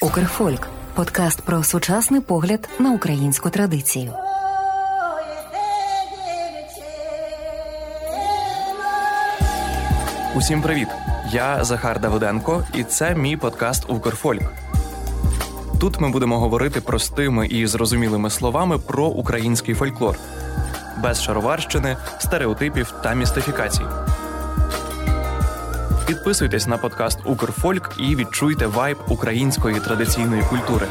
Укрфольк подкаст про сучасний погляд на українську традицію. Усім привіт! Я Захар Давиденко, і це мій подкаст Укрфольк. Тут ми будемо говорити простими і зрозумілими словами про український фольклор, без шароварщини, стереотипів та містифікацій. Підписуйтесь на подкаст Укрфольк і відчуйте вайб української традиційної культури.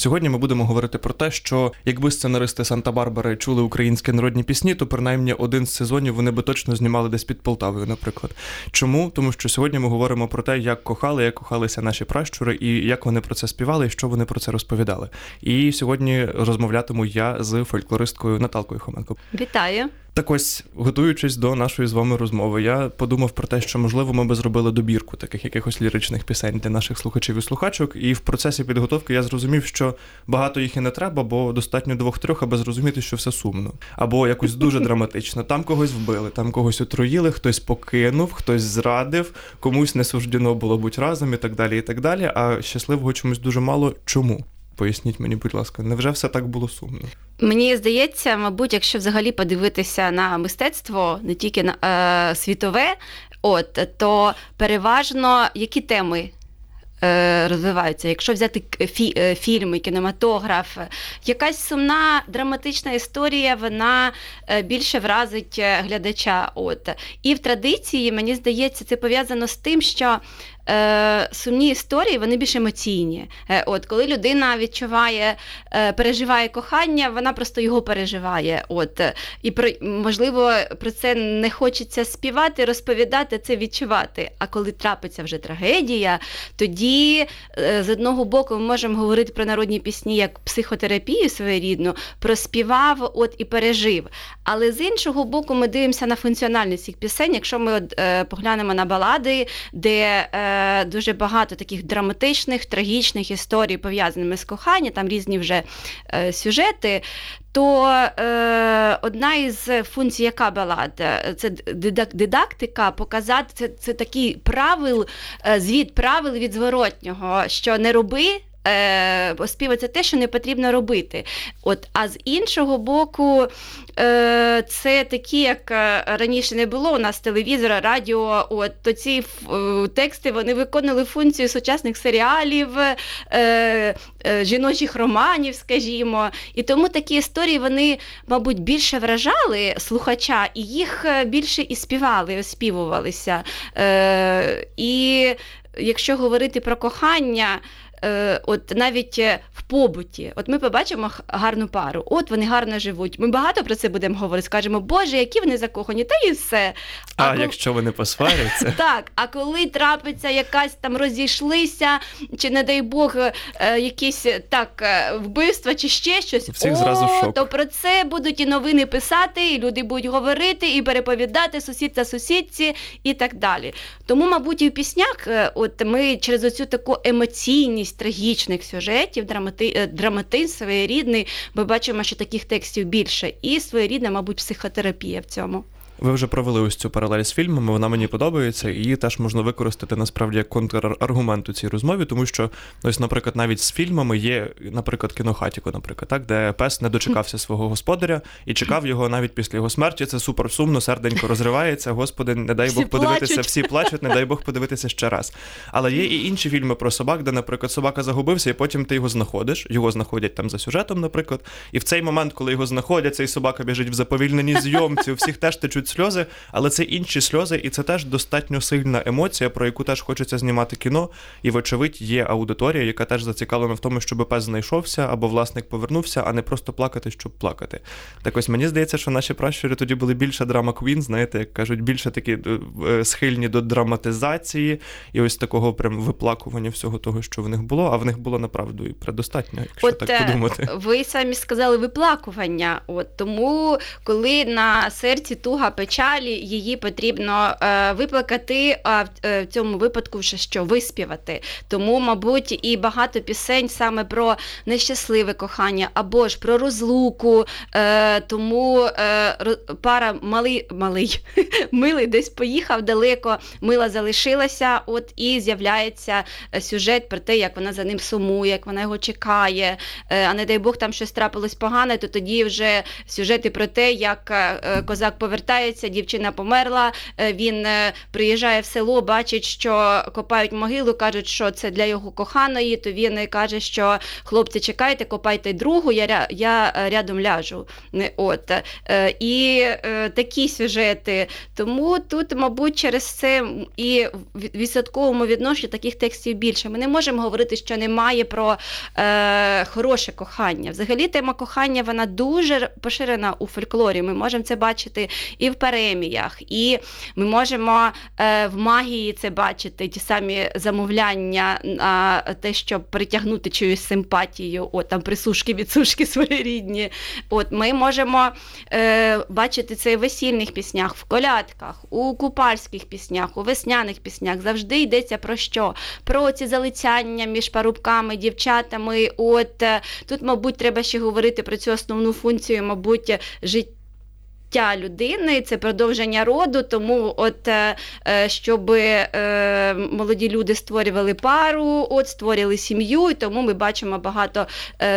Сьогодні ми будемо говорити про те, що якби сценаристи Санта-Барбари чули українські народні пісні, то принаймні один з сезонів вони би точно знімали десь під Полтавою, наприклад. Чому? Тому що сьогодні ми говоримо про те, як кохали, як кохалися наші пращури, і як вони про це співали, і що вони про це розповідали. І сьогодні розмовлятиму я з фольклористкою Наталкою Хоменко. Вітаю. Так ось, готуючись до нашої з вами розмови, я подумав про те, що можливо ми би зробили добірку таких якихось ліричних пісень для наших слухачів і слухачок. І в процесі підготовки я зрозумів, що багато їх і не треба, бо достатньо двох-трьох, аби зрозуміти, що все сумно. Або якось дуже драматично. Там когось вбили, там когось отруїли, хтось покинув, хтось зрадив, комусь не суждено було бути разом і так далі. і так далі. А щасливого чомусь дуже мало. Чому? Поясніть мені, будь ласка, невже все так було сумно? Мені здається, мабуть, якщо взагалі подивитися на мистецтво, не тільки на е, світове, от то переважно які теми Е, розвиваються. Якщо взяти фі, е, фільми, кінематограф, якась сумна драматична історія, вона е, більше вразить глядача. От І в традиції, мені здається, це пов'язано з тим, що е, сумні історії вони більш емоційні. Е, от Коли людина відчуває, е, переживає кохання, вона просто його переживає. От І про, можливо, про це не хочеться співати, розповідати, це відчувати. А коли трапиться вже трагедія, тоді. Е, з одного боку ми можемо говорити про народні пісні як психотерапію своєрідну, проспівав от і пережив. Але з іншого боку, ми дивимося на функціональність цих пісень. Якщо ми е, поглянемо на балади, де е, дуже багато таких драматичних, трагічних історій пов'язаних з коханням, там різні вже е, сюжети, то е, одна із функцій, яка була, це дидактика, показати це це такий правил, е, звіт правил від зворотнього, що не роби е, оспівати те, що не потрібно робити. От, А з іншого боку, е, це такі, як е, раніше не було у нас телевізора, радіо, от, то ці е, тексти вони виконували функцію сучасних серіалів, е, е, жіночих романів, скажімо. І тому такі історії вони, мабуть, більше вражали слухача, і їх е, більше і співали, оспівувалися. Е, І якщо говорити про кохання, Е, от навіть е, в побуті, от ми побачимо гарну пару, от вони гарно живуть. Ми багато про це будемо говорити. Скажемо, Боже, які вони закохані, та і все. А, а коли... якщо вони посваряться? Так, а коли трапиться якась там розійшлися, чи, не дай Бог, е, якісь так вбивства, чи ще щось, Всіх О, зразу шок. то про це будуть і новини писати, і люди будуть говорити, і переповідати сусід та сусідці, і так далі. Тому, мабуть, і в піснях, от ми через оцю таку емоційність кількість трагічних сюжетів, драмати, драматин драматизм своєрідний. Ми бачимо, що таких текстів більше, і своєрідна, мабуть, психотерапія в цьому. Ви вже провели ось цю паралель з фільмами, вона мені подобається, і її теж можна використати насправді як контраргумент у цій розмові, тому що, ось, наприклад, навіть з фільмами є, наприклад, кінохатіко, наприклад, так, де пес не дочекався свого господаря і чекав його навіть після його смерті. Це супер сумно, серденько розривається. Господи, не дай Бог всі подивитися, плачуть. всі плачуть, не дай Бог подивитися ще раз. Але є і інші фільми про собак, де, наприклад, собака загубився, і потім ти його знаходиш. Його знаходять там за сюжетом, наприклад. І в цей момент, коли його знаходять, цей собака біжить в заповільненій зйомці, у всіх теж течуть сльози, але це інші сльози, і це теж достатньо сильна емоція, про яку теж хочеться знімати кіно. І, вочевидь, є аудиторія, яка теж зацікавлена в тому, щоб пес знайшовся або власник повернувся, а не просто плакати, щоб плакати. Так ось мені здається, що наші пращури тоді були більше драма квін, знаєте, як кажуть, більше такі е, е, схильні до драматизації і ось такого прям виплакування всього того, що в них було, а в них було направду і предостатньо, якщо От, так подумати. Ви самі сказали виплакування. От тому, коли на серці туга печалі, її потрібно е, виплакати, а в, е, в цьому випадку вже що виспівати. Тому, мабуть, і багато пісень саме про нещасливе кохання або ж про розлуку. Е, тому пара малий, малий, милий десь поїхав далеко, мила залишилася, от і з'являється сюжет про те, як вона за ним сумує, як вона його чекає. А не дай Бог, там щось трапилось погане, то тоді вже сюжети про те, як козак повертається, дівчина померла, е, він е, приїжджає в село, бачить, що копають могилу, кажуть, що це для його коханої, то він каже, що хлопці, чекайте, копайте другу, я, я е, рядом ляжу. От. І такі сюжети. Тому тут, мабуть, через це і в відсотковому відношенні таких текстів більше. Ми не можемо говорити, що немає про е, хороше кохання. Взагалі, тема кохання вона дуже поширена у фольклорі. Ми можемо це бачити і переміях, і ми можемо е, в магії це бачити, ті самі замовляння на те, щоб притягнути чиюсь симпатію, от там присушки, відсушки своєрідні. От ми можемо е, бачити це в весільних піснях, в колядках, у купальських піснях, у весняних піснях. Завжди йдеться про що? Про ці залицяння між парубками, дівчатами. От е, тут, мабуть, треба ще говорити про цю основну функцію, мабуть, життя. Життя людини це продовження роду, тому от е, е, щоб е, молоді люди створювали пару, от створювали сім'ю, і тому ми бачимо багато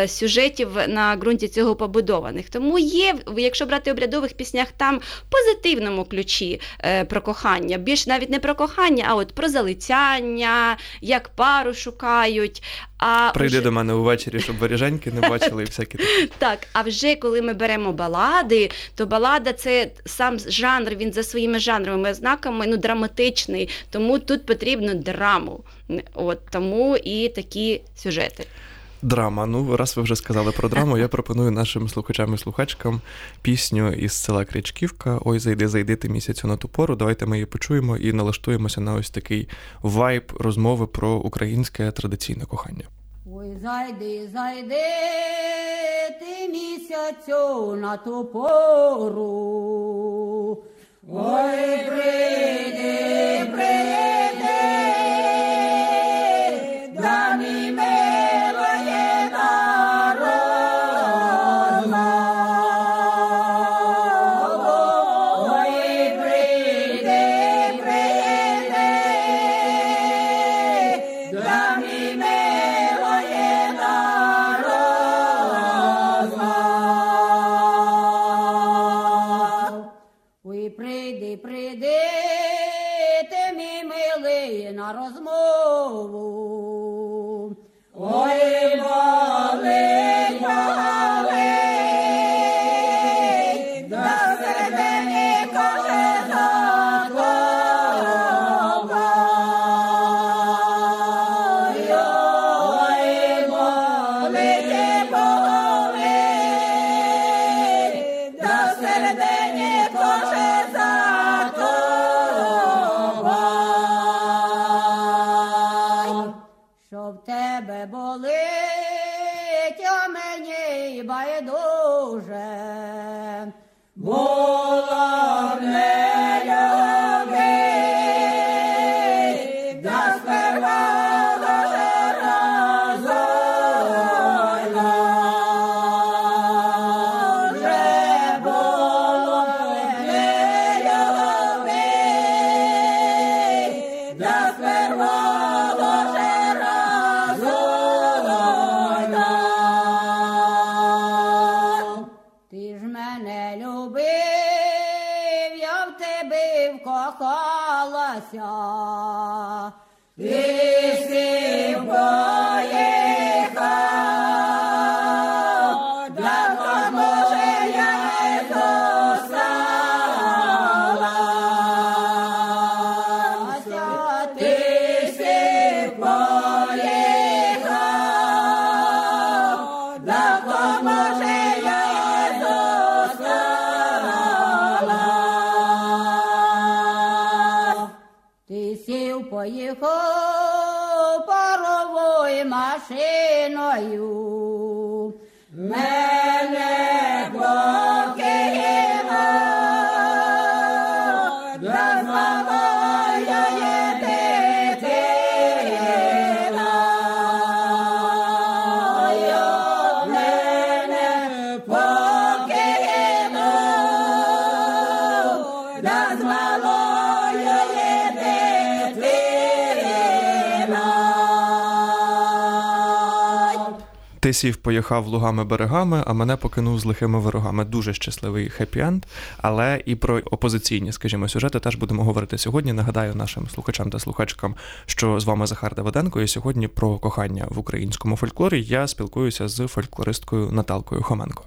сюжетів на ґрунті цього побудованих. Тому є, якщо брати обрядових піснях, там в позитивному ключі про кохання, більш навіть не про кохання, а от про залицяння, як пару шукають. А Прийди вже- до мене увечері, щоб виріженьки не бачили і всякі такі. так, а вже коли ми беремо балади, то балада це сам жанр, він за своїми жанровими ознаками ну, драматичний, тому тут потрібно драму. От тому і такі сюжети. Драма. Ну, раз ви вже сказали про драму, я пропоную нашим слухачам і слухачкам пісню із села Крячківка. Ой, зайди, зайди ти місяцю на ту пору. Давайте ми її почуємо і налаштуємося на ось такий вайб розмови про українське традиційне кохання. Ой, зайди, зайди, ти місяцю на ту пору. Ой, прийди, байдуже. Була паровою машиною. Мене Сів поїхав лугами берегами, а мене покинув з лихими ворогами. Дуже щасливий хеппі-енд, але і про опозиційні, скажімо, сюжети теж будемо говорити сьогодні. Нагадаю нашим слухачам та слухачкам, що з вами Захар Давиденко, і сьогодні про кохання в українському фольклорі я спілкуюся з фольклористкою Наталкою Хоменко.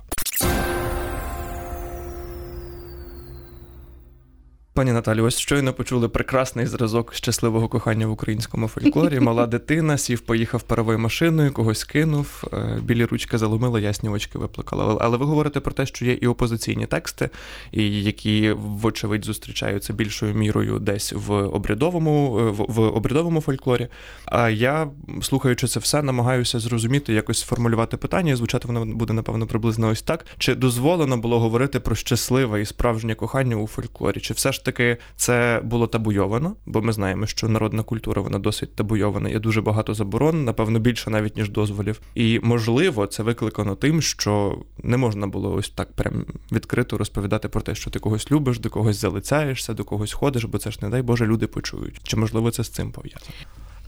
Пані Наталі, ось щойно почули прекрасний зразок щасливого кохання в українському фольклорі. Мала дитина, сів, поїхав паровою машиною, когось кинув, е, білі ручки заломила, ясні очки виплакала. Але ви говорите про те, що є і опозиційні тексти, які, вочевидь, зустрічаються більшою мірою десь в обрядовому, е, в, в обрядовому фольклорі. А я, слухаючи це все, намагаюся зрозуміти, якось сформулювати питання, і звучати воно буде, напевно, приблизно ось так. Чи дозволено було говорити про щасливе і справжнє кохання у фольклорі? Чи все ж таки це було табуйовано? Бо ми знаємо, що народна культура вона досить табуйована. Є дуже багато заборон, напевно, більше навіть ніж дозволів. І можливо, це викликано тим, що не можна було ось так прям відкрито розповідати про те, що ти когось любиш, до когось залицяєшся, до когось ходиш, бо це ж не дай Боже, люди почують. Чи можливо це з цим пов'язано?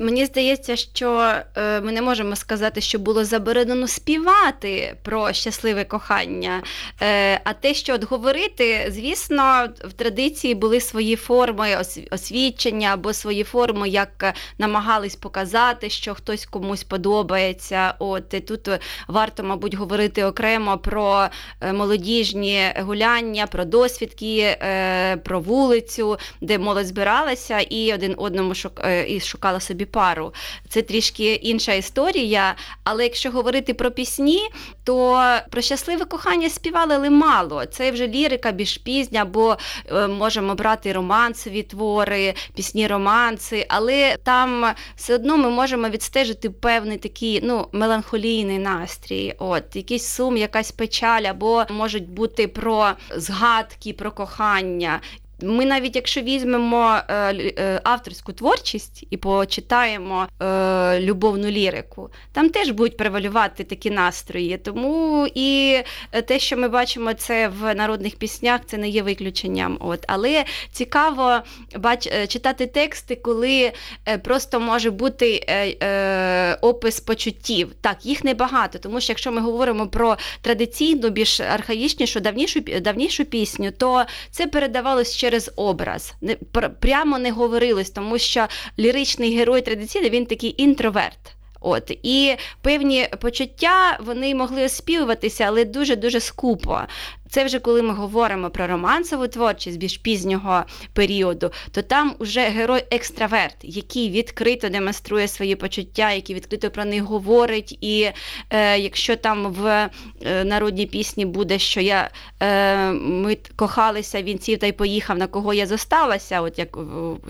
Мені здається, що е, ми не можемо сказати, що було заборонено співати про щасливе кохання. Е, а те, що от говорити, звісно, в традиції були свої форми ос- освідчення або свої форми, як намагались показати, що хтось комусь подобається. От і тут варто, мабуть, говорити окремо про е, молодіжні гуляння, про досвідки, е, про вулицю, де молодь збиралася і один одному шук... е, і шукала собі пару. Це трішки інша історія. Але якщо говорити про пісні, то про щасливе кохання співали, але мало. Це вже лірика більш пізня, бо е, можемо брати романсові твори, пісні романси, але там все одно ми можемо відстежити певний такий ну, меланхолійний настрій, от, якийсь сум, якась печаль, або можуть бути про згадки, про кохання. Ми навіть якщо візьмемо е, е, авторську творчість і почитаємо е, любовну лірику, там теж будуть превалювати такі настрої. Тому і те, що ми бачимо це в народних піснях, це не є виключенням. От. Але цікаво бач, читати тексти, коли просто може бути опис почуттів. Так, їх небагато, тому що якщо ми говоримо про традиційну, більш архаїчнішу, давнішу, давнішу пісню, то це передавалось через образ. Не, пр- прямо не говорилось, тому що ліричний герой традиційний він такий інтроверт. От і певні почуття вони могли оспівуватися, але дуже дуже скупо. Це вже коли ми говоримо про романсову творчість більш пізнього періоду, то там уже герой екстраверт, який відкрито демонструє свої почуття, який відкрито про них говорить. І е, якщо там в е, народній пісні буде, що я е, ми кохалися, він сів та й поїхав, на кого я зосталася, от як е,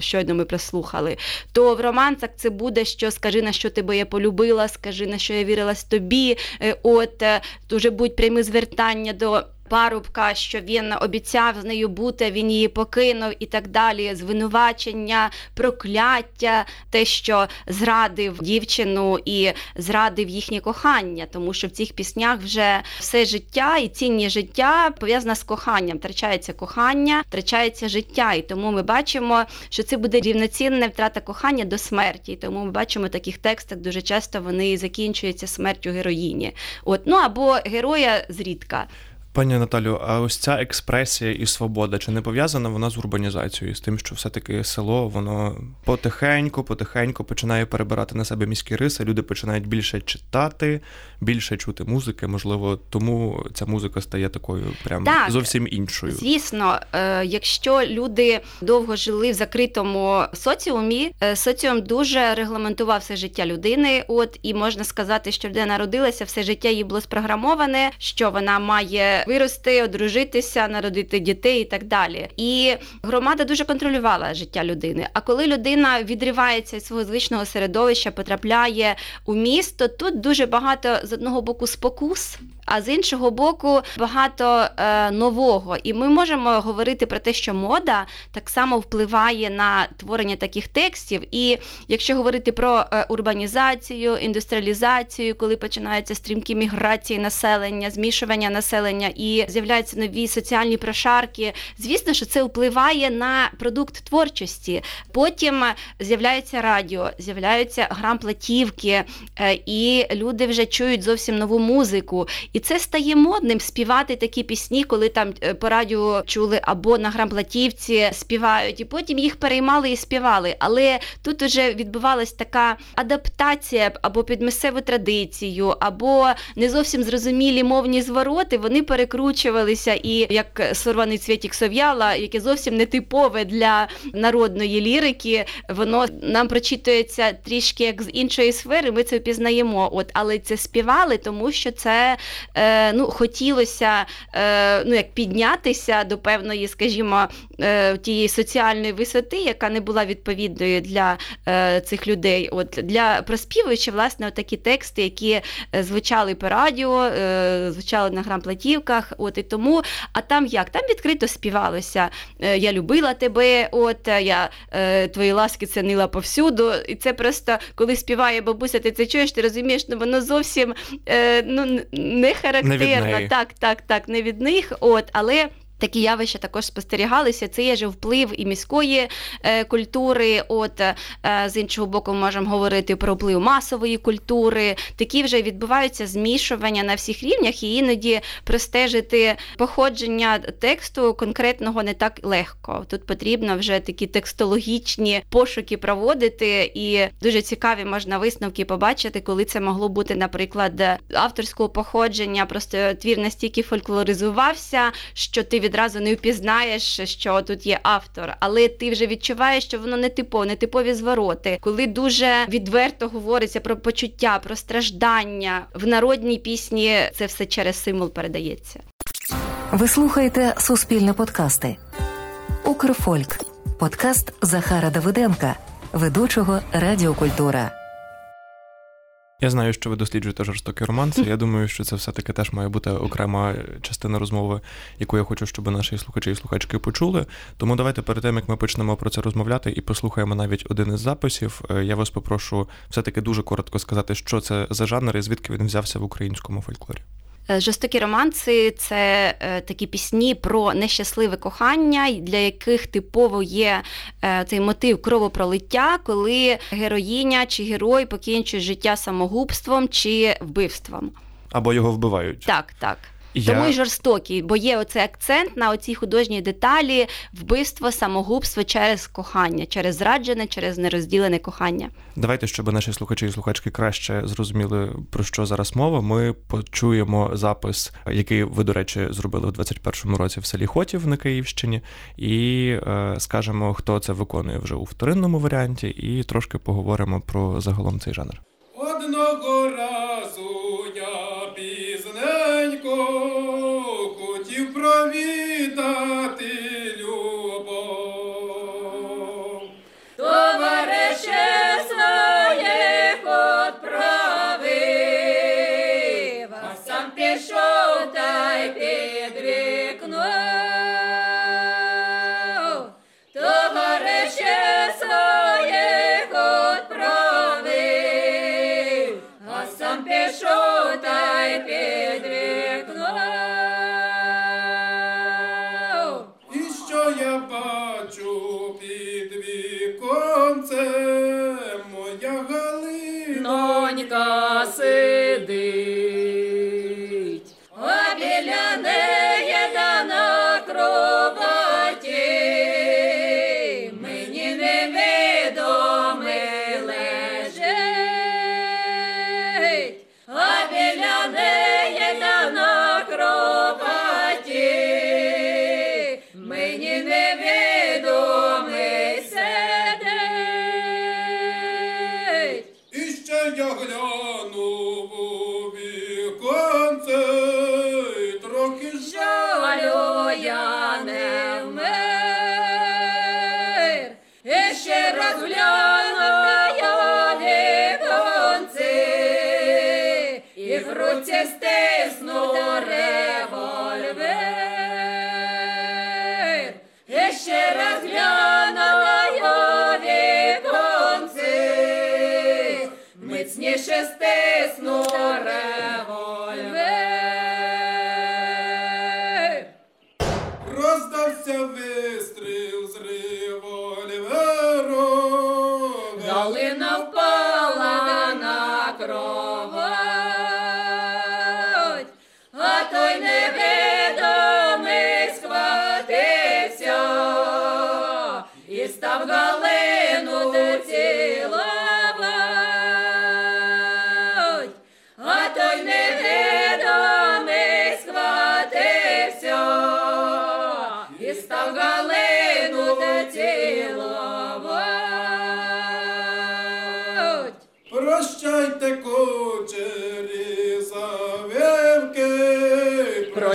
щойно ми прослухали, то в романсах це буде, що скажи на що тебе я полюбила, скажи на що я вірилась тобі. Е, От е, дуже будуть прямі звертання до. Парубка, що він обіцяв з нею бути, він її покинув і так далі. Звинувачення, прокляття, те, що зрадив дівчину і зрадив їхнє кохання, тому що в цих піснях вже все життя і цінність життя пов'язана з коханням. Втрачається кохання, втрачається життя. І тому ми бачимо, що це буде рівноцінна втрата кохання до смерті. І тому ми бачимо в таких текстах дуже часто вони закінчуються смертю героїні. От ну або героя зрідка. Пані Наталю, а ось ця експресія і свобода, чи не пов'язана вона з урбанізацією, з тим, що все-таки село, воно потихеньку, потихеньку починає перебирати на себе міські риси, люди починають більше читати, більше чути музики. Можливо, тому ця музика стає такою прям Так. зовсім іншою. Звісно, е, якщо люди довго жили в закритому соціумі, е, соціум дуже регламентував все життя людини. От і можна сказати, що людина народилася, все життя їй було спрограмоване, що вона має вирости, одружитися, народити дітей і так далі. І громада дуже контролювала життя людини. А коли людина відривається від свого звичного середовища, потрапляє у місто, тут дуже багато з одного боку спокус. А з іншого боку, багато е, нового. І ми можемо говорити про те, що мода так само впливає на творення таких текстів. І якщо говорити про е, урбанізацію, індустріалізацію, коли починаються стрімкі міграції населення, змішування населення і з'являються нові соціальні прошарки, звісно, що це впливає на продукт творчості. Потім з'являється радіо, з'являються грамплатівки, е, і люди вже чують зовсім нову музику. І це стає модним співати такі пісні, коли там е, по радіо чули або на грамплатівці співають, і потім їх переймали і співали. Але тут уже відбувалась така адаптація або під місцеву традицію, або не зовсім зрозумілі мовні звороти. Вони перекручувалися, і як сорваний цвітік сов'яла, яке зовсім не типове для народної лірики, воно нам прочитується трішки як з іншої сфери. Ми це впізнаємо. От, але це співали, тому що це ну хотілося е, ну як піднятися до певної, скажімо, е, тієї соціальної висоти, яка не була відповідною для е, цих людей. От для проспівуючи, власне, такі тексти, які е, звучали по радіо, е, звучали на грамплатівках. От і тому, а там як? Там відкрито співалося. Е, я любила тебе, от я е, твої ласки цінила повсюду. І це просто коли співає бабуся, ти це чуєш, ти розумієш, ну воно зовсім е, ну, не характерно. Так, так, так, не від них. От, але. Такі явища також спостерігалися. Це є ж вплив і міської е, культури. От е, з іншого боку, ми можемо говорити про вплив масової культури. Такі вже відбуваються змішування на всіх рівнях, і іноді простежити походження тексту конкретного не так легко. Тут потрібно вже такі текстологічні пошуки проводити, і дуже цікаві можна висновки побачити, коли це могло бути, наприклад, авторського походження. Просто твір настільки фольклоризувався, що ти відразу не впізнаєш, що тут є автор, але ти вже відчуваєш, що воно не типове, не типові звороти, коли дуже відверто говориться про почуття, про страждання в народній пісні. Це все через символ передається. Ви слухаєте суспільне подкасти. Укрфольк. Подкаст Захара Давиденка, ведучого Радіокультура. Я знаю, що ви досліджуєте жорстокі романси. Я думаю, що це все-таки теж має бути окрема частина розмови, яку я хочу, щоб наші слухачі і слухачки почули. Тому давайте перед тим, як ми почнемо про це розмовляти і послухаємо навіть один із записів. Е, я вас попрошу все-таки дуже коротко сказати, що це за жанр і звідки він взявся в українському фольклорі. Е, жорстокі романси це е, такі пісні про нещасливе кохання, для яких типово є е, цей мотив кровопролиття, коли героїня чи герой покінчує життя самогубством чи вбивством. Або його вбивають. Так, так. Я... Тому й жорстокі, бо є оцей акцент на оцій художній деталі вбивство, самогубство через кохання, через зраджене, через нерозділене кохання. Давайте, щоб наші слухачі і слухачки краще зрозуміли про що зараз мова. Ми почуємо запис, який ви, до речі, зробили в 21-му році в селі Хотів на Київщині, і е, скажемо, хто це виконує вже у вторинному варіанті, і трошки поговоримо про загалом цей жанр.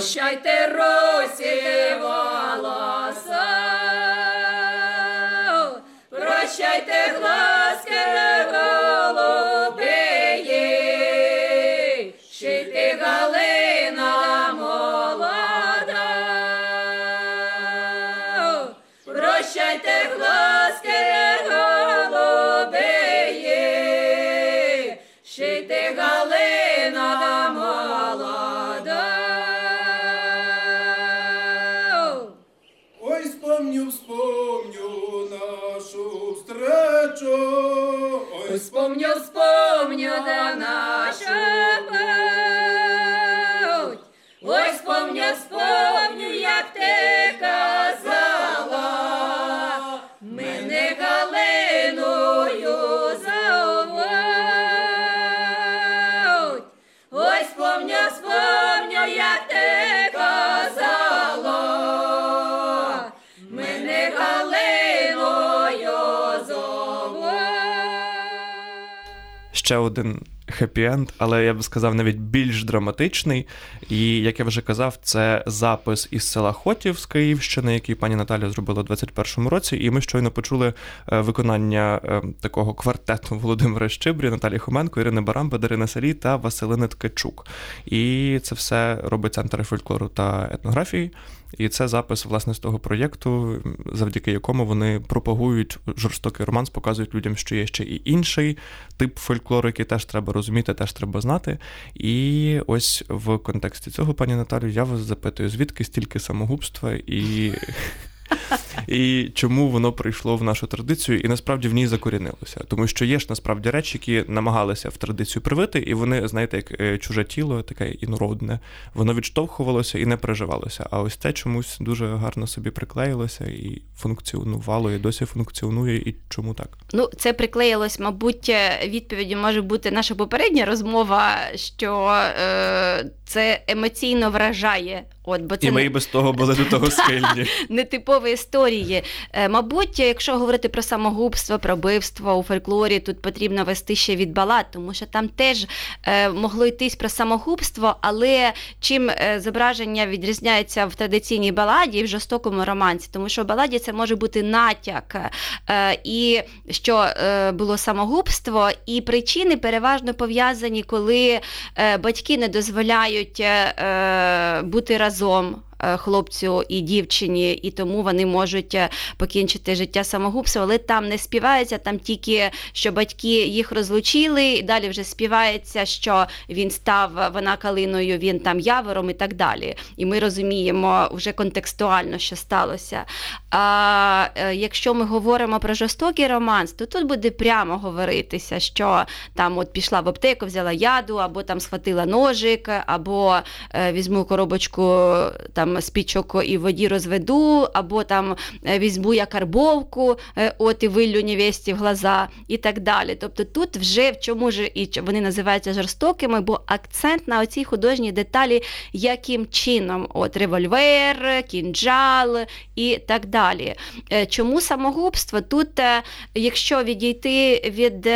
Oxai Ще один хеппі-енд, але я б сказав навіть більш драматичний. І як я вже казав, це запис із села Хотів з Київщини, який пані Наталя зробила у 21-му році. І ми щойно почули е, виконання е, такого квартету Володимира Щибрі, Наталі Хоменко, Ірини Барамба, Дарини Сарій та Василини Ткачук. І це все робить центр фольклору та етнографії. І це запис власне з того проєкту, завдяки якому вони пропагують жорстокий романс, показують людям, що є ще і інший тип фольклору, який теж треба розуміти, теж треба знати. І ось в контексті цього, пані Наталю, я вас запитую, звідки стільки самогубства і. І чому воно прийшло в нашу традицію і насправді в ній закорінилося? Тому що є ж насправді речі, які намагалися в традицію привити, і вони, знаєте, як е, чуже тіло, таке інородне, воно відштовхувалося і не переживалося. А ось те чомусь дуже гарно собі приклеїлося і функціонувало, і досі функціонує. І чому так? Ну, це приклеїлось, мабуть, е, відповіддю може бути наша попередня розмова, що е, це емоційно вражає. От, бо це І ми не- і без того були до того схильні. нетипові історії. Е, Мабуть, якщо говорити про самогубство, про вбивство у фольклорі, тут потрібно вести ще від балад, тому що там теж е, могло йтись про самогубство, але чим е, зображення відрізняється в традиційній баладі і в жорстокому романсі, тому що в баладі це може бути натяк, і що було самогубство, і причини переважно пов'язані, коли батьки не дозволяють бути разом. Е, Хлопцю і дівчині, і тому вони можуть е, покінчити життя самогубством, але там не співається, там тільки що батьки їх розлучили, і далі вже співається, що він став вона калиною, він там явором і так далі. І ми розуміємо вже контекстуально, що сталося. А е, якщо ми говоримо про жорстокий романс, то тут буде прямо говоритися, що там от пішла в аптеку, взяла яду, або там схватила ножик, або візьму коробочку там спічок і в воді розведу, або там е, візьму я карбовку, е, от і виллю невесті в глаза, і так далі. Тобто тут вже в чому ж і вони називаються жорстокими, бо акцент на оцій художній деталі, яким чином, от револьвер, кінджал і так далі. Е, Чому самогубство? Тут, якщо відійти від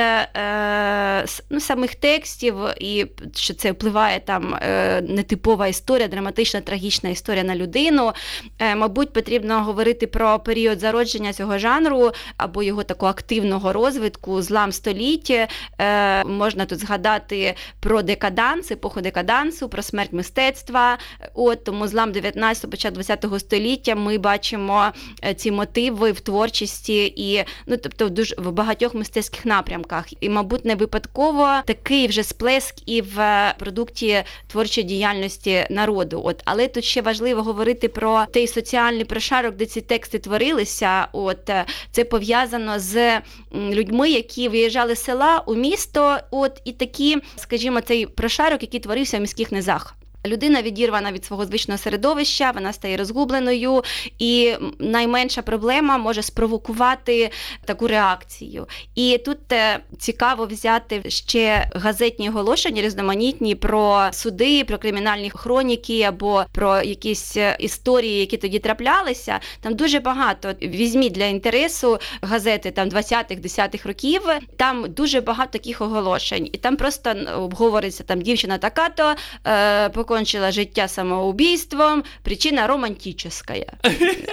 ну, самих текстів, і що це впливає там нетипова історія, драматична, трагічна історія на людину. Е, Мабуть, потрібно говорити про період зародження цього жанру або його такого активного розвитку, злам століття. Е, Можна тут згадати про декаданс, епоху декадансу, про смерть мистецтва. От тому злам 19 початку 20-го століття ми бачимо е, ці мотиви в творчості і ну тобто в дуже в багатьох мистецьких напрямках. І, мабуть, не випадково такий вже сплеск і в продукті творчої діяльності народу. От але тут ще важливо говорити про той соціальний прошарок, де ці тексти творилися. От е, це пов'язано з людьми, які виїжджали з села у місто. От і такі, скажімо, цей прошарок, який творився в міських низах. Людина відірвана від свого звичного середовища, вона стає розгубленою, і найменша проблема може спровокувати таку реакцію. І тут е, цікаво взяти ще газетні оголошення різноманітні про суди, про кримінальні хроніки або про якісь е, історії, які тоді траплялися. Там дуже багато візьміть для інтересу газети там 20-х, 10-х років. Там дуже багато таких оголошень, і там просто обговориться там дівчина така-то. Е, покончила життя самоубійством, причина романтична.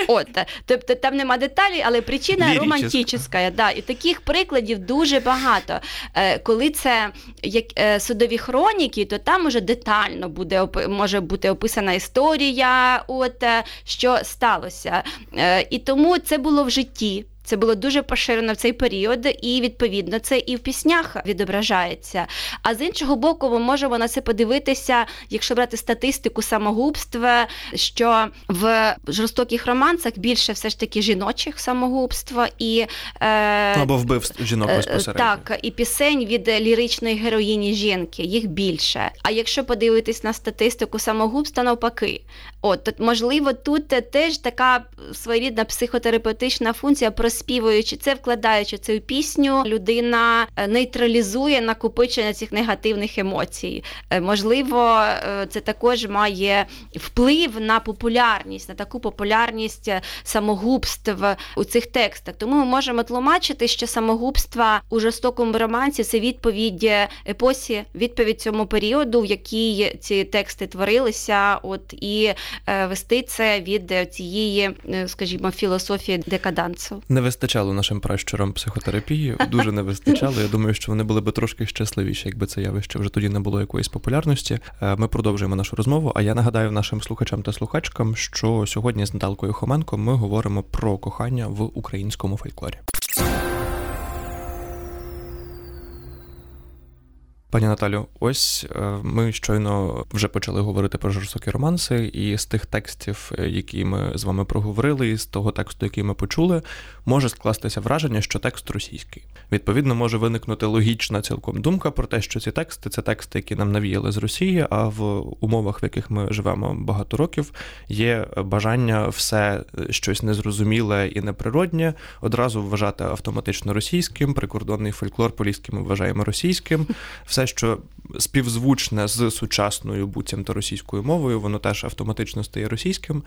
От, тобто там нема деталей, але причина романтична. Да. І таких прикладів дуже багато. Е, Коли це як е, судові хроніки, то там уже детально буде може бути описана історія, от е, що сталося. І тому це було в житті. Це було дуже поширено в цей період, і відповідно це і в піснях відображається. А з іншого боку, ми можемо на це подивитися, якщо брати статистику самогубств, що в жорстоких романсах більше все ж таки жіночих самогубств і е, Ну, або вбивств жінок Е, безпосередньо. Так, і пісень від ліричної героїні жінки, їх більше. А якщо подивитись на статистику самогубства, навпаки, от можливо, тут теж така своєрідна психотерапевтична функція, проспівуючи це, вкладаючи це в пісню, людина е, нейтралізує накопичення цих негативних емоцій. Е, Можливо, е, це також має вплив на популярність, на таку популярність самогубств у цих текстах. Тому ми можемо тлумачити, що самогубства у жорстокому романсі це відповідь епосі, відповідь цьому періоду, в якій ці тексти творилися, от і вести це від цієї, скажімо, філософії декадансу. Вистачало нашим пращурам психотерапії, дуже не вистачало. Я думаю, що вони були би трошки щасливіші, якби це явище вже тоді не було якоїсь популярності. Е, Ми продовжуємо нашу розмову. А я нагадаю нашим слухачам та слухачкам, що сьогодні з Наталкою Хоменко ми говоримо про кохання в українському фольклорі. Пані Наталю, ось е, ми щойно вже почали говорити про жорстокі романси, і з тих текстів, е, які ми з вами проговорили, і з того тексту, який ми почули, може скластися враження, що текст російський. Відповідно, може виникнути логічна цілком думка про те, що ці тексти це тексти, які нам навіяли з Росії, а в умовах, в яких ми живемо багато років, є бажання все е, щось незрозуміле і неприроднє одразу вважати автоматично російським, прикордонний фольклор поліський ми вважаємо російським. Все, що співзвучне з сучасною буцімто російською мовою, воно теж автоматично стає російським.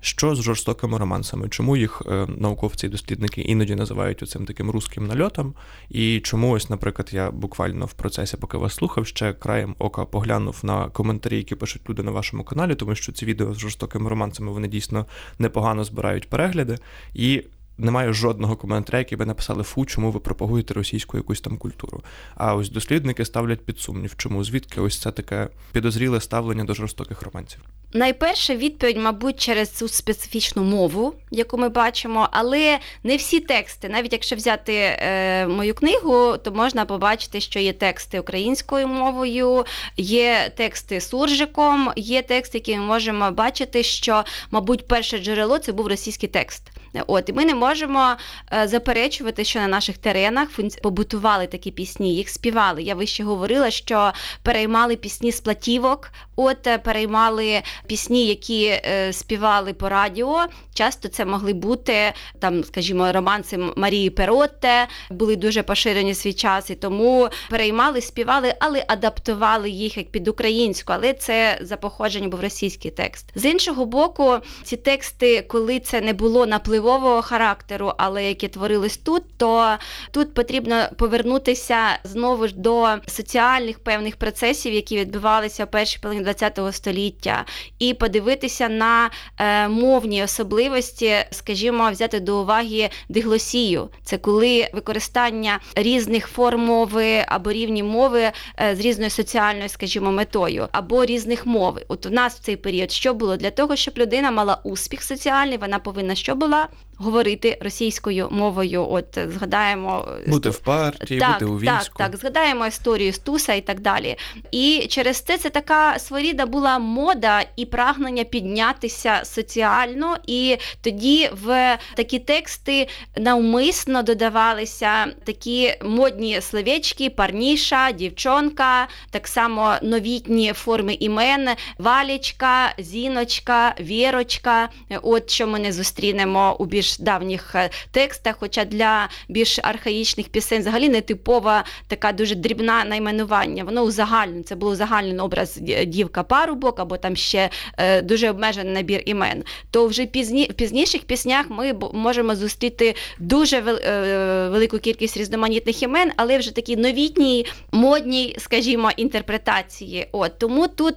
Що з жорстокими романсами? Чому їх е, науковці і дослідники іноді називають оцим таким русським нальотом? І чому ось, наприклад, я буквально в процесі, поки вас слухав, ще краєм ока поглянув на коментарі, які пишуть люди на вашому каналі, тому що ці відео з жорстокими романсами вони дійсно непогано збирають перегляди. І немає жодного коментаря, який би написали фу, чому ви пропагуєте російську якусь там культуру. А ось дослідники ставлять під сумнів, чому звідки ось це таке підозріле ставлення до жорстоких романців. Найперша відповідь, мабуть, через цю специфічну мову, яку ми бачимо, але не всі тексти. Навіть якщо взяти е, мою книгу, то можна побачити, що є тексти українською мовою, є тексти суржиком, є тексти, які ми можемо бачити, що, мабуть, перше джерело це був російський текст. От і ми не можемо е, заперечувати, що на наших теренах побутували такі пісні, їх співали. Я вище говорила, що переймали пісні з платівок, от е, переймали пісні, які е, співали по радіо. Часто це могли бути там, скажімо, романси Марії Перотте, були дуже поширені свій час, і тому переймали, співали, але адаптували їх як під українську. Але це за походженням був російський текст. З іншого боку, ці тексти, коли це не було напливового характеру, але які творились тут, то тут потрібно повернутися знову ж до соціальних певних процесів, які відбувалися в першій половині ХХ століття. І подивитися на е, мовні особливості, скажімо, взяти до уваги диглосію. Це коли використання різних форм мови або рівні мови е, з різною соціальною, скажімо, метою, або різних мов. От у нас в цей період що було для того, щоб людина мала успіх соціальний, вона повинна що була говорити російською мовою. От е, згадаємо Бути в партії, так, бути у так, так, згадаємо історію Стуса і так далі. І через це це така своєрідна була мода і прагнення піднятися соціально. І тоді в такі тексти навмисно додавалися такі модні словечки, парніша, дівчонка, так само новітні форми імен, валічка, зіночка, вірочка. От що ми не зустрінемо у більш давніх е, текстах, хоча для більш архаїчних пісень взагалі не типова така дуже дрібна найменування. Воно узагальнено. Це був узагальнений образ дівка парубок або там ще е, дуже обмежений набір імен. То вже пізні, в пізніших піснях ми можемо зустріти дуже е, велику кількість різноманітних імен, але вже такі новітні, модні, скажімо, інтерпретації. От тому тут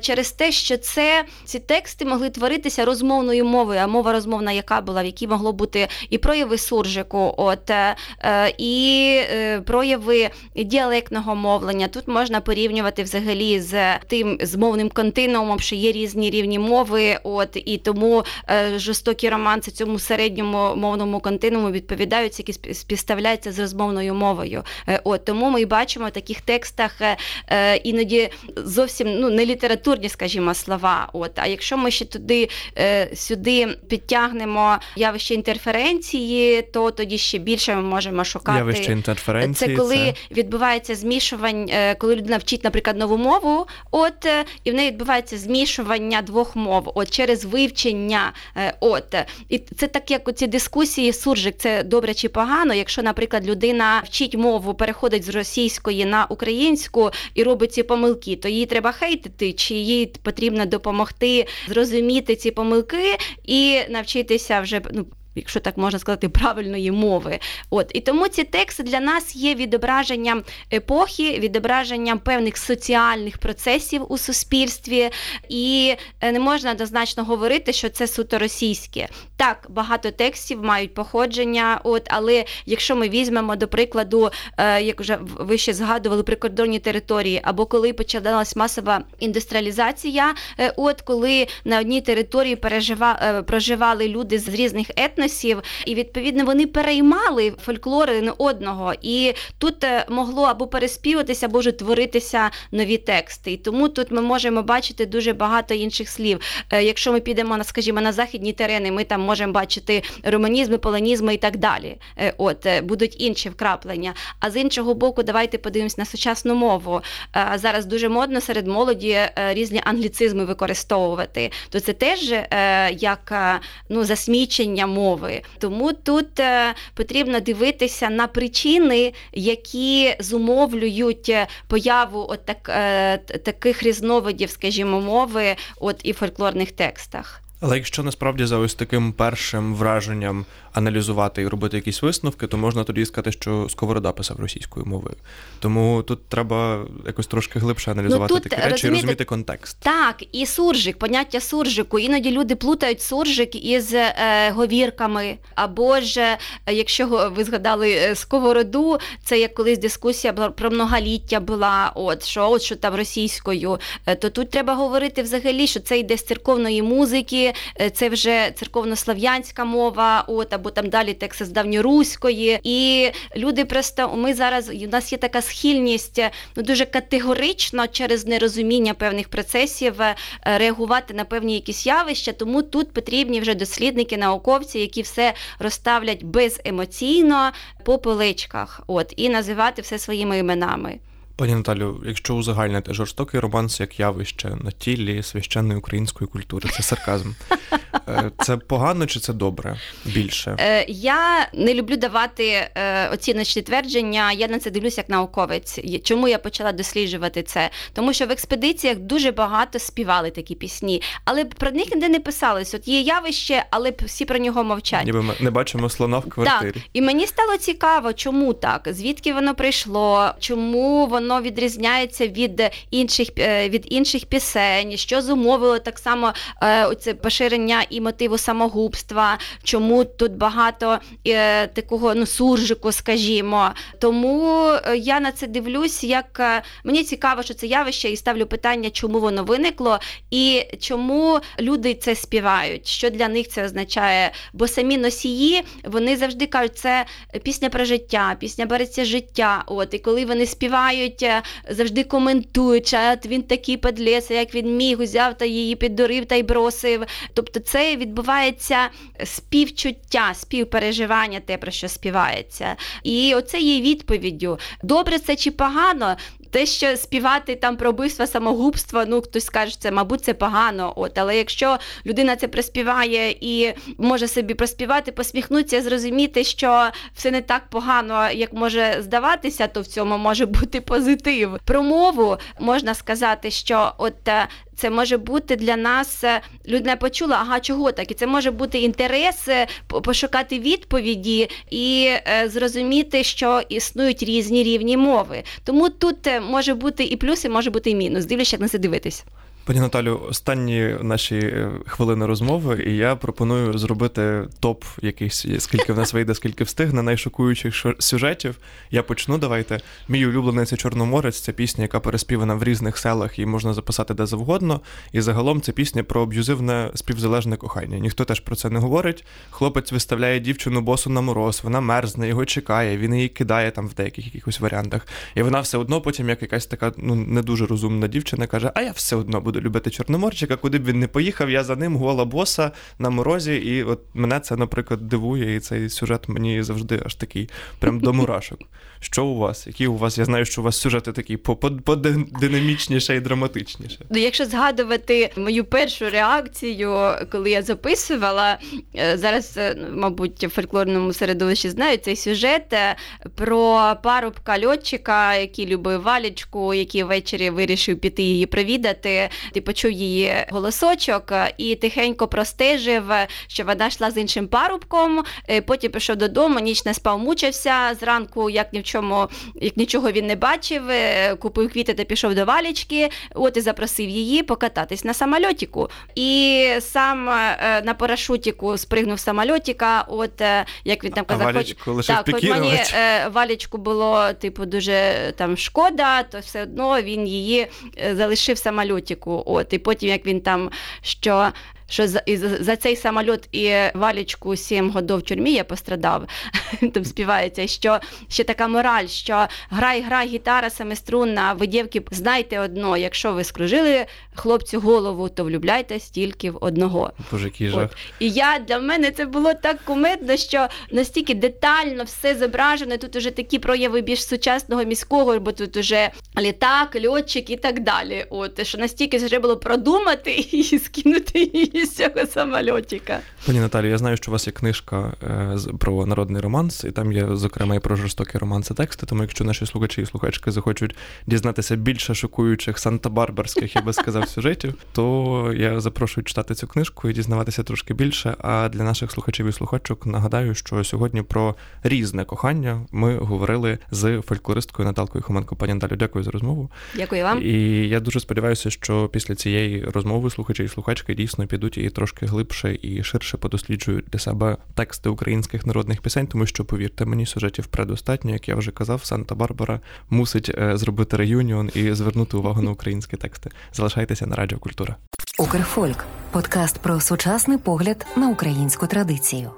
через те, що це ці тексти могли творитися розмовною мовою, а мова розмовна, яка була, в якій могло бути і прояви суржику, от е, е, і е, прояви діалектного мовлення. Тут можна порівнювати взагалі з тим з мовним континуумом, що є різні рівні мови. От і тому жорстокі романси цьому середньому мовному континууму відповідають, які співставляються з розмовною мовою. От тому ми бачимо в таких текстах іноді зовсім ну не літературні, скажімо, слова. От а якщо ми ще туди сюди підтягнемо явище інтерференції, то тоді ще більше ми можемо шукати. Явище інтерференції. Це коли відбувається змішування, е, коли людина вчить, наприклад, нову мову, от е, і в неї відбувається змішування двох мов, от через вивчення. е, От і це так, як ці дискусії суржик, це добре чи погано. Якщо, наприклад, людина вчить мову, переходить з російської на українську і робить ці помилки, то їй треба хейтити, чи їй потрібно допомогти зрозуміти ці помилки і навчитися вже ну. Якщо так можна сказати, правильної мови. От і тому ці тексти для нас є відображенням епохи, відображенням певних соціальних процесів у суспільстві, і е, не можна однозначно говорити, що це суто російське. Так, багато текстів мають походження, от, але якщо ми візьмемо до прикладу, е, як вже ви ще згадували прикордонні території, або коли почалась масова індустріалізація, е, от коли на одній території пережива, проживали люди з різних етносів, і відповідно вони переймали фольклори одного. І тут е, могло або переспіватися, або вже творитися нові тексти. І тому тут ми можемо бачити дуже багато інших слів. Е, Якщо ми підемо на, скажімо, на західні терени, ми там можемо бачити романізми, полонізми і так далі. Е, От будуть інші вкраплення. А з іншого боку, давайте подивимось на сучасну мову. Зараз дуже модно серед молоді різні англіцизми використовувати. То це теж як ну, засмічення мови. Тому тут е, потрібно дивитися на причини, які зумовлюють е, появу от так, е, таких різновидів, скажімо, мови от і фольклорних текстах. Але якщо насправді за ось таким першим враженням аналізувати і робити якісь висновки, то можна тоді сказати, що Сковорода писав російською мовою. Тому тут треба якось трошки глибше аналізувати Ну, тут, такі речі і розуміти контекст. Так, і суржик, поняття суржику. Іноді люди плутають суржик із е, говірками. Або ж, е, якщо ви згадали е, сковороду, це як колись дискусія про многоліття була, от що от що там російською, е, то тут треба говорити взагалі, що це йде з церковної музики, це вже церковнослав'янська мова, от або там далі тексти з давньоруської. І люди просто ми зараз у нас є така схильність е, ну дуже категорично через нерозуміння певних процесів е, реагувати на певні якісь явища. Тому тут потрібні вже дослідники, науковці, які все розставлять беземоційно по поличках, от і називати все своїми іменами. Пані Наталю, якщо узагальнити жорстокий романс як явище на тілі священної української культури, це сарказм. Е, Це погано чи це добре? Більше. Е, я не люблю давати е, оціночні твердження. Я на це дивлюся як науковець. Чому я почала досліджувати це? Тому що в експедиціях дуже багато співали такі пісні, але про них ніде не писалось. От є явище, але всі про нього мовчать. Ніби ми не бачимо слона в квартирі. Так, і мені стало цікаво, чому так, звідки воно прийшло, чому воно воно відрізняється від інших е, від інших пісень, що зумовило так само е, оце поширення і мотиву самогубства, чому тут багато е, такого ну, суржику, скажімо. Тому я на це дивлюсь, як мені цікаво, що це явище, і ставлю питання, чому воно виникло, і чому люди це співають, що для них це означає. Бо самі носії вони завжди кажуть, це пісня про життя, пісня береться життя. От і коли вони співають, е, завжди коментують, «От він такий подлець, як він міг, узяв та її піддурив та й бросив. Тобто, це відбувається співчуття, співпереживання, те про що співається. І оце є відповіддю. Добре це чи погано? Те, що співати там про вбивство, самогубство, ну хтось скаже, це, мабуть, це погано. От, але якщо людина це приспіває і може собі проспівати, посміхнутися, зрозуміти, що все не так погано, як може здаватися, то в цьому може бути позитив. Про мову можна сказати, що от е, це може бути для нас е, людина почула, ага, чого так? І це може бути інтерес е, пошукати відповіді і е, зрозуміти, що існують різні рівні мови. Тому тут може бути і плюс, і може бути і мінус. Дивлячись, як на це дивитись. Пані Наталю, останні наші е, хвилини розмови, і я пропоную зробити топ якийсь, скільки в нас вийде, скільки встигне, найшокуючих сюжетів. Я почну. Давайте. Мій улюблений це Чорноморець. Це пісня, яка переспівана в різних селах і можна записати де завгодно. І загалом це пісня про аб'юзивне співзалежне кохання. Ніхто теж про це не говорить. Хлопець виставляє дівчину босу на мороз, вона мерзне, його чекає, він її кидає там в деяких якихось варіантах. І вона все одно потім, як якась така ну не дуже розумна дівчина, каже: А я все одно буду любити Чорноморчика, куди б він не поїхав, я за ним гола боса на морозі. І от мене це, наприклад, дивує, і цей сюжет мені завжди аж такий, прям до мурашок. Що у вас? Які у вас? Я знаю, що у вас сюжети такі по- по- подинамічніше і драматичніше. Ну, якщо згадувати мою першу реакцію, коли я записувала, е, зараз, е, мабуть, в фольклорному середовищі знають цей сюжет е, про парубка льотчика, який любив валічку, який ввечері вирішив піти її провідати. Ти почув її голосочок і тихенько простежив, що вона йшла з іншим парубком. Потім пішов додому, ніч не спав, мучився. Зранку, як ні в чому, як нічого він не бачив, е, купив квіти та пішов до валічки. От і запросив її покататись на самольотіку. І сам е, на парашутіку спригнув самольотіка. От е, як він там А казав, хоч, Валічку лишив так, хоч мені валічку було типу дуже там шкода, то все одно він її залишив самольотіку. От і потім як він там що. Що за, і за, за цей самоліт і валічку сім годов в тюрмі я пострадав. Там співається, що ще така мораль, що грай, грай, гітара семиструнна, ви дівки, знайте одно, якщо ви скружили хлопцю голову, то влюбляйтесь тільки в одного. Боже, який жах. От. І я для мене це було так кумедно, що настільки детально все зображено. Тут уже такі прояви більш сучасного міського, бо тут уже літак, льотчик і так далі. От що настільки вже було продумати і скинути її з цього самольотика. Пані Наталі, я знаю, що у вас є книжка е, з- про народний романс, і там є, зокрема, і про жорстокі романси тексти. Тому якщо наші слухачі і слухачки захочуть дізнатися більше шокуючих санта-барбарських, я би сказав, сюжетів, то я запрошую читати цю книжку і дізнаватися трошки більше. А для наших слухачів і слухачок нагадаю, що сьогодні про різне кохання ми говорили з фольклористкою Наталкою Хоменко. Пані Наталю, дякую за розмову. Дякую вам. І я дуже сподіваюся, що після цієї розмови слухачі і слухачки дійсно підуть і трошки глибше і ширше подосліджують для себе тексти українських народних пісень, тому що, повірте мені, сюжетів предостатньо, як я вже казав, Санта-Барбара мусить е, зробити реюніон і звернути увагу на українські тексти. Залишайтеся на Радіо Культура. Укрфольк подкаст про сучасний погляд на українську традицію.